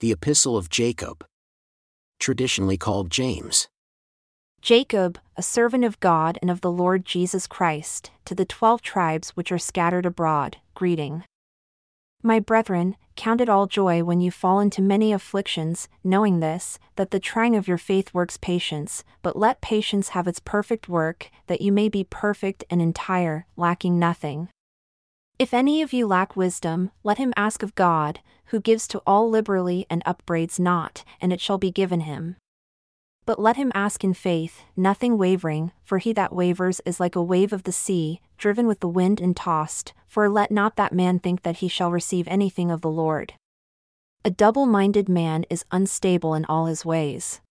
The Epistle of Jacob. Traditionally called James. Jacob, a servant of God and of the Lord Jesus Christ, to the twelve tribes which are scattered abroad, greeting. My brethren, count it all joy when you fall into many afflictions, knowing this, that the trying of your faith works patience, but let patience have its perfect work, that you may be perfect and entire, lacking nothing. If any of you lack wisdom, let him ask of God, who gives to all liberally and upbraids not, and it shall be given him. But let him ask in faith, nothing wavering, for he that wavers is like a wave of the sea, driven with the wind and tossed, for let not that man think that he shall receive anything of the Lord. A double minded man is unstable in all his ways.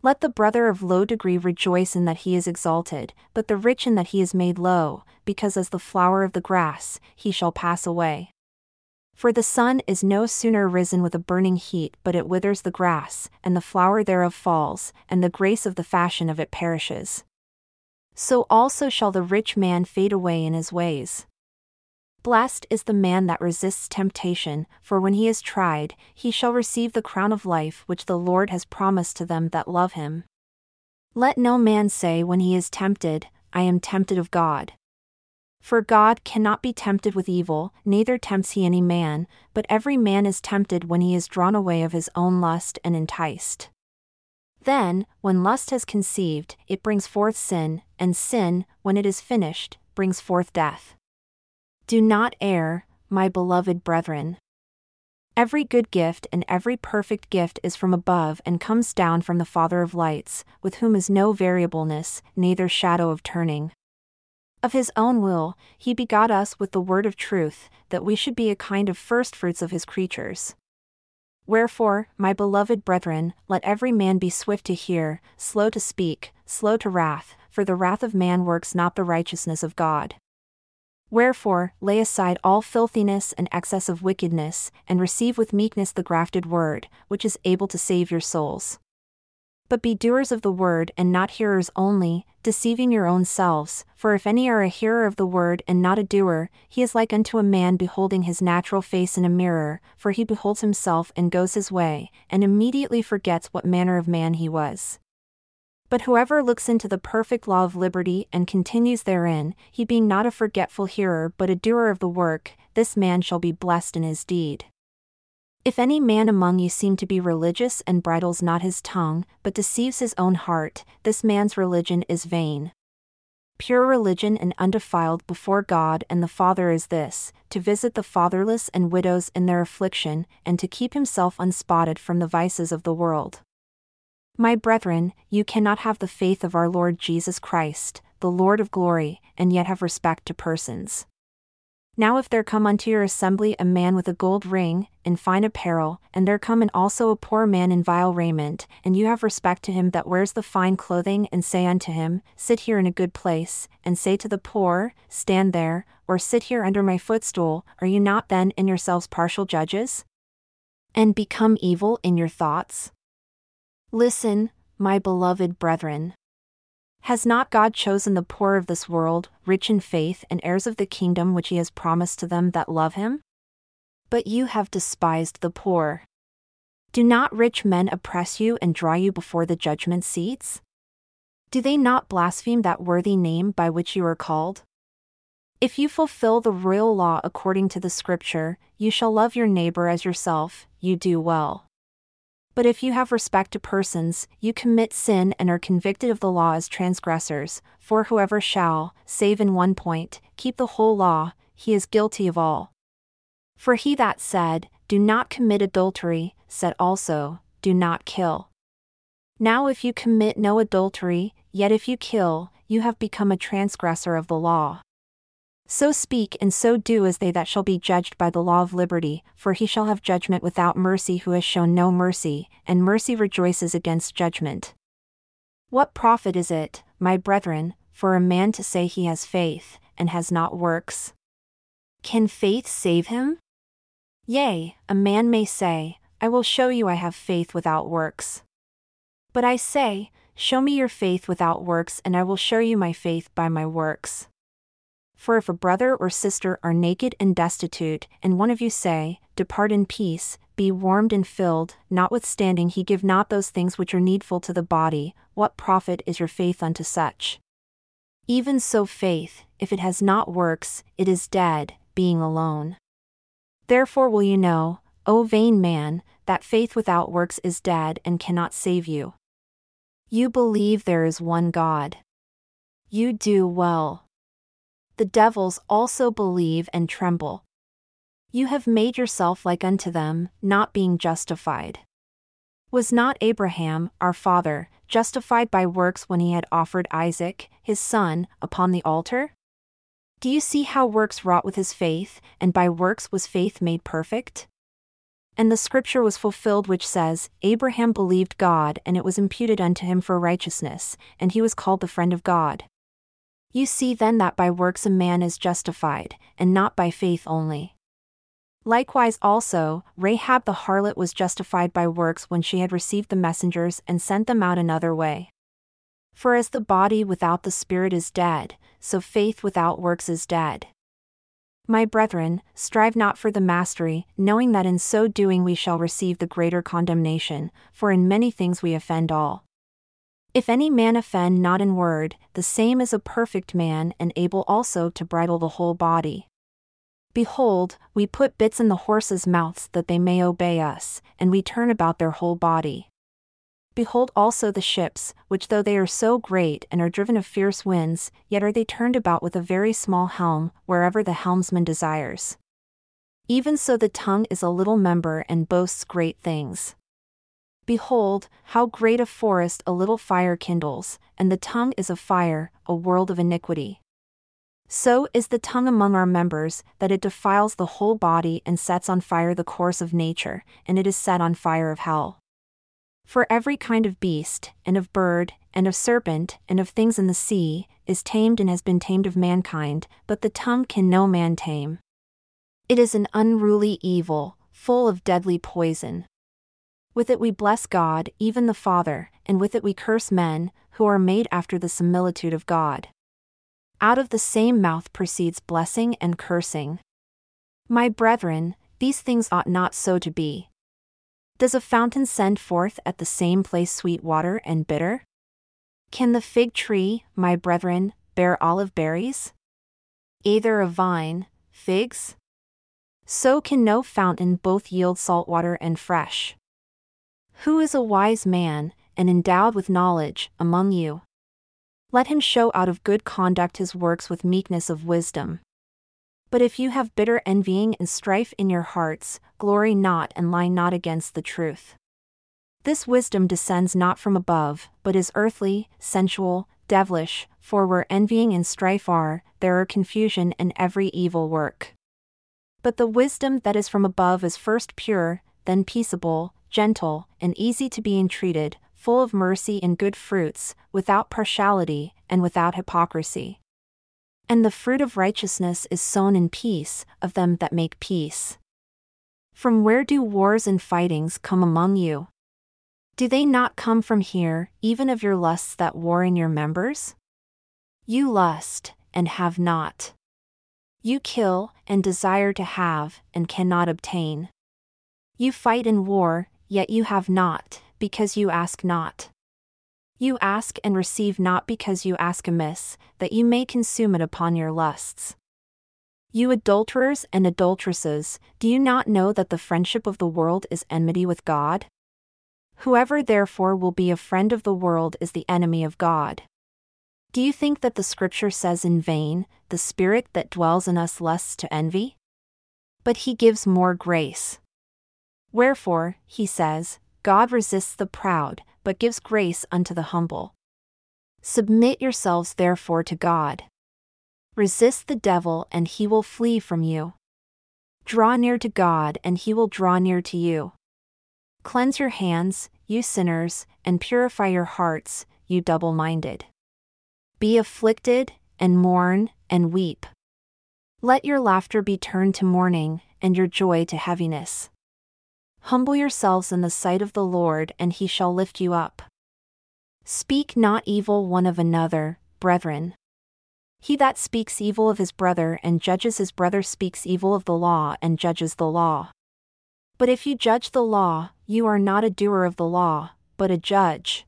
Let the brother of low degree rejoice in that he is exalted, but the rich in that he is made low, because as the flower of the grass, he shall pass away. For the sun is no sooner risen with a burning heat, but it withers the grass, and the flower thereof falls, and the grace of the fashion of it perishes. So also shall the rich man fade away in his ways. Blessed is the man that resists temptation, for when he is tried, he shall receive the crown of life which the Lord has promised to them that love him. Let no man say when he is tempted, I am tempted of God. For God cannot be tempted with evil, neither tempts he any man, but every man is tempted when he is drawn away of his own lust and enticed. Then, when lust has conceived, it brings forth sin, and sin, when it is finished, brings forth death. Do not err, my beloved brethren. Every good gift and every perfect gift is from above and comes down from the Father of lights, with whom is no variableness, neither shadow of turning. Of his own will, he begot us with the word of truth, that we should be a kind of firstfruits of his creatures. Wherefore, my beloved brethren, let every man be swift to hear, slow to speak, slow to wrath, for the wrath of man works not the righteousness of God. Wherefore, lay aside all filthiness and excess of wickedness, and receive with meekness the grafted word, which is able to save your souls. But be doers of the word and not hearers only, deceiving your own selves. For if any are a hearer of the word and not a doer, he is like unto a man beholding his natural face in a mirror, for he beholds himself and goes his way, and immediately forgets what manner of man he was. But whoever looks into the perfect law of liberty and continues therein, he being not a forgetful hearer but a doer of the work, this man shall be blessed in his deed. If any man among you seem to be religious and bridles not his tongue, but deceives his own heart, this man's religion is vain. Pure religion and undefiled before God and the Father is this to visit the fatherless and widows in their affliction, and to keep himself unspotted from the vices of the world. My brethren, you cannot have the faith of our Lord Jesus Christ, the Lord of glory, and yet have respect to persons. Now if there come unto your assembly a man with a gold ring, in fine apparel, and there come in also a poor man in vile raiment, and you have respect to him that wears the fine clothing, and say unto him, Sit here in a good place, and say to the poor, Stand there, or sit here under my footstool, are you not then in yourselves partial judges? And become evil in your thoughts? Listen, my beloved brethren. Has not God chosen the poor of this world, rich in faith, and heirs of the kingdom which he has promised to them that love him? But you have despised the poor. Do not rich men oppress you and draw you before the judgment seats? Do they not blaspheme that worthy name by which you are called? If you fulfill the royal law according to the Scripture, you shall love your neighbor as yourself, you do well. But if you have respect to persons, you commit sin and are convicted of the law as transgressors, for whoever shall, save in one point, keep the whole law, he is guilty of all. For he that said, Do not commit adultery, said also, Do not kill. Now if you commit no adultery, yet if you kill, you have become a transgressor of the law. So speak and so do as they that shall be judged by the law of liberty, for he shall have judgment without mercy who has shown no mercy, and mercy rejoices against judgment. What profit is it, my brethren, for a man to say he has faith, and has not works? Can faith save him? Yea, a man may say, I will show you I have faith without works. But I say, Show me your faith without works, and I will show you my faith by my works. For if a brother or sister are naked and destitute, and one of you say, depart in peace, be warmed and filled, notwithstanding he give not those things which are needful to the body, what profit is your faith unto such? Even so, faith, if it has not works, it is dead, being alone. Therefore, will you know, O vain man, that faith without works is dead and cannot save you. You believe there is one God. You do well. The devils also believe and tremble. You have made yourself like unto them, not being justified. Was not Abraham, our father, justified by works when he had offered Isaac, his son, upon the altar? Do you see how works wrought with his faith, and by works was faith made perfect? And the scripture was fulfilled which says, Abraham believed God, and it was imputed unto him for righteousness, and he was called the friend of God. You see then that by works a man is justified, and not by faith only. Likewise also, Rahab the harlot was justified by works when she had received the messengers and sent them out another way. For as the body without the spirit is dead, so faith without works is dead. My brethren, strive not for the mastery, knowing that in so doing we shall receive the greater condemnation, for in many things we offend all. If any man offend not in word, the same is a perfect man and able also to bridle the whole body. Behold, we put bits in the horses' mouths that they may obey us, and we turn about their whole body. Behold also the ships, which though they are so great and are driven of fierce winds, yet are they turned about with a very small helm, wherever the helmsman desires. Even so the tongue is a little member and boasts great things. Behold, how great a forest a little fire kindles, and the tongue is a fire, a world of iniquity. So is the tongue among our members, that it defiles the whole body and sets on fire the course of nature, and it is set on fire of hell. For every kind of beast, and of bird, and of serpent, and of things in the sea, is tamed and has been tamed of mankind, but the tongue can no man tame. It is an unruly evil, full of deadly poison. With it we bless God, even the Father, and with it we curse men, who are made after the similitude of God. Out of the same mouth proceeds blessing and cursing. My brethren, these things ought not so to be. Does a fountain send forth at the same place sweet water and bitter? Can the fig tree, my brethren, bear olive berries? Either a vine, figs? So can no fountain both yield salt water and fresh. Who is a wise man, and endowed with knowledge, among you? Let him show out of good conduct his works with meekness of wisdom. But if you have bitter envying and strife in your hearts, glory not and lie not against the truth. This wisdom descends not from above, but is earthly, sensual, devilish, for where envying and strife are, there are confusion and every evil work. But the wisdom that is from above is first pure, then peaceable, gentle, and easy to be entreated, full of mercy and good fruits, without partiality, and without hypocrisy. And the fruit of righteousness is sown in peace, of them that make peace. From where do wars and fightings come among you? Do they not come from here, even of your lusts that war in your members? You lust, and have not. You kill, and desire to have, and cannot obtain. You fight in war, yet you have not, because you ask not. You ask and receive not because you ask amiss, that you may consume it upon your lusts. You adulterers and adulteresses, do you not know that the friendship of the world is enmity with God? Whoever therefore will be a friend of the world is the enemy of God. Do you think that the Scripture says in vain, The Spirit that dwells in us lusts to envy? But he gives more grace. Wherefore, he says, God resists the proud, but gives grace unto the humble. Submit yourselves therefore to God. Resist the devil, and he will flee from you. Draw near to God, and he will draw near to you. Cleanse your hands, you sinners, and purify your hearts, you double minded. Be afflicted, and mourn, and weep. Let your laughter be turned to mourning, and your joy to heaviness. Humble yourselves in the sight of the Lord, and he shall lift you up. Speak not evil one of another, brethren. He that speaks evil of his brother and judges his brother speaks evil of the law and judges the law. But if you judge the law, you are not a doer of the law, but a judge.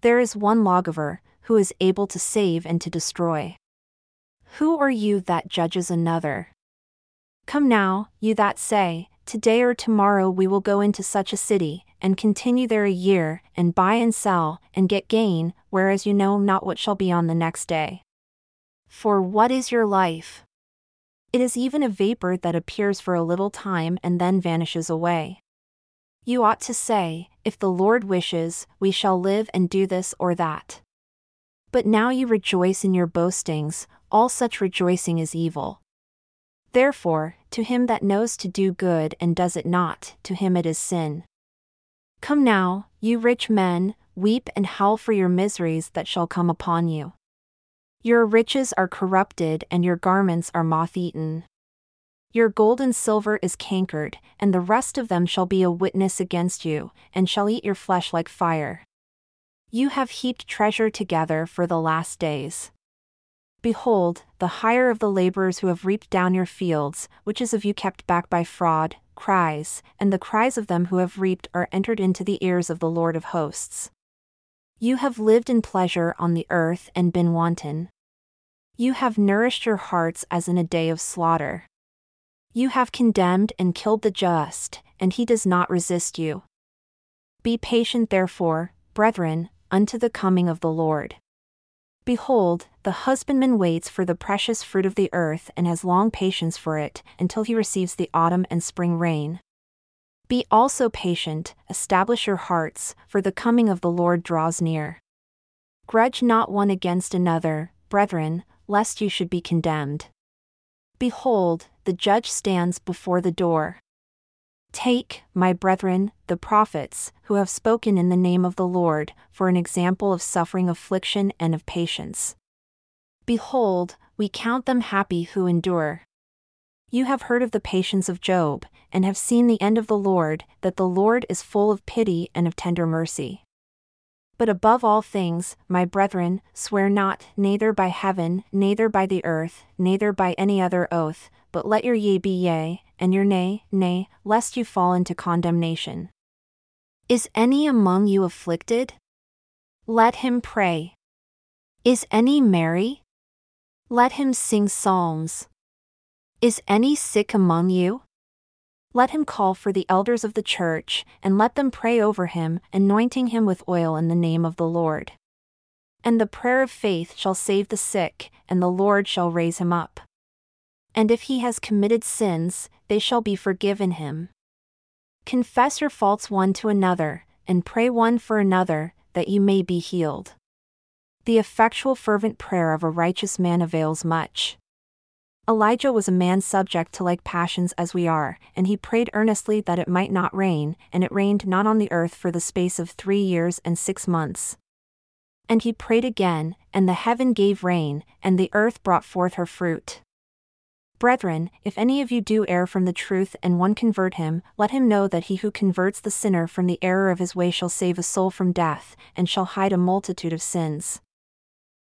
There is one lawgiver, who is able to save and to destroy. Who are you that judges another? Come now, you that say, Today or tomorrow we will go into such a city, and continue there a year, and buy and sell, and get gain, whereas you know not what shall be on the next day. For what is your life? It is even a vapor that appears for a little time and then vanishes away. You ought to say, If the Lord wishes, we shall live and do this or that. But now you rejoice in your boastings, all such rejoicing is evil. Therefore, to him that knows to do good and does it not, to him it is sin. Come now, you rich men, weep and howl for your miseries that shall come upon you. Your riches are corrupted and your garments are moth eaten. Your gold and silver is cankered, and the rest of them shall be a witness against you, and shall eat your flesh like fire. You have heaped treasure together for the last days. Behold, the hire of the laborers who have reaped down your fields, which is of you kept back by fraud, cries, and the cries of them who have reaped are entered into the ears of the Lord of hosts. You have lived in pleasure on the earth and been wanton. You have nourished your hearts as in a day of slaughter. You have condemned and killed the just, and he does not resist you. Be patient, therefore, brethren, unto the coming of the Lord. Behold, the husbandman waits for the precious fruit of the earth and has long patience for it, until he receives the autumn and spring rain. Be also patient, establish your hearts, for the coming of the Lord draws near. Grudge not one against another, brethren, lest you should be condemned. Behold, the judge stands before the door. Take, my brethren, the prophets, who have spoken in the name of the Lord, for an example of suffering affliction and of patience. Behold, we count them happy who endure. You have heard of the patience of Job, and have seen the end of the Lord, that the Lord is full of pity and of tender mercy. But above all things, my brethren, swear not, neither by heaven, neither by the earth, neither by any other oath, but let your yea be yea, and your nay, nay, lest you fall into condemnation. Is any among you afflicted? Let him pray. Is any merry? Let him sing psalms. Is any sick among you? Let him call for the elders of the church, and let them pray over him, anointing him with oil in the name of the Lord. And the prayer of faith shall save the sick, and the Lord shall raise him up and if he has committed sins, they shall be forgiven him. Confess your faults one to another, and pray one for another, that you may be healed. The effectual fervent prayer of a righteous man avails much. Elijah was a man subject to like passions as we are, and he prayed earnestly that it might not rain, and it rained not on the earth for the space of three years and six months. And he prayed again, and the heaven gave rain, and the earth brought forth her fruit. Brethren, if any of you do err from the truth and one convert him, let him know that he who converts the sinner from the error of his way shall save a soul from death, and shall hide a multitude of sins.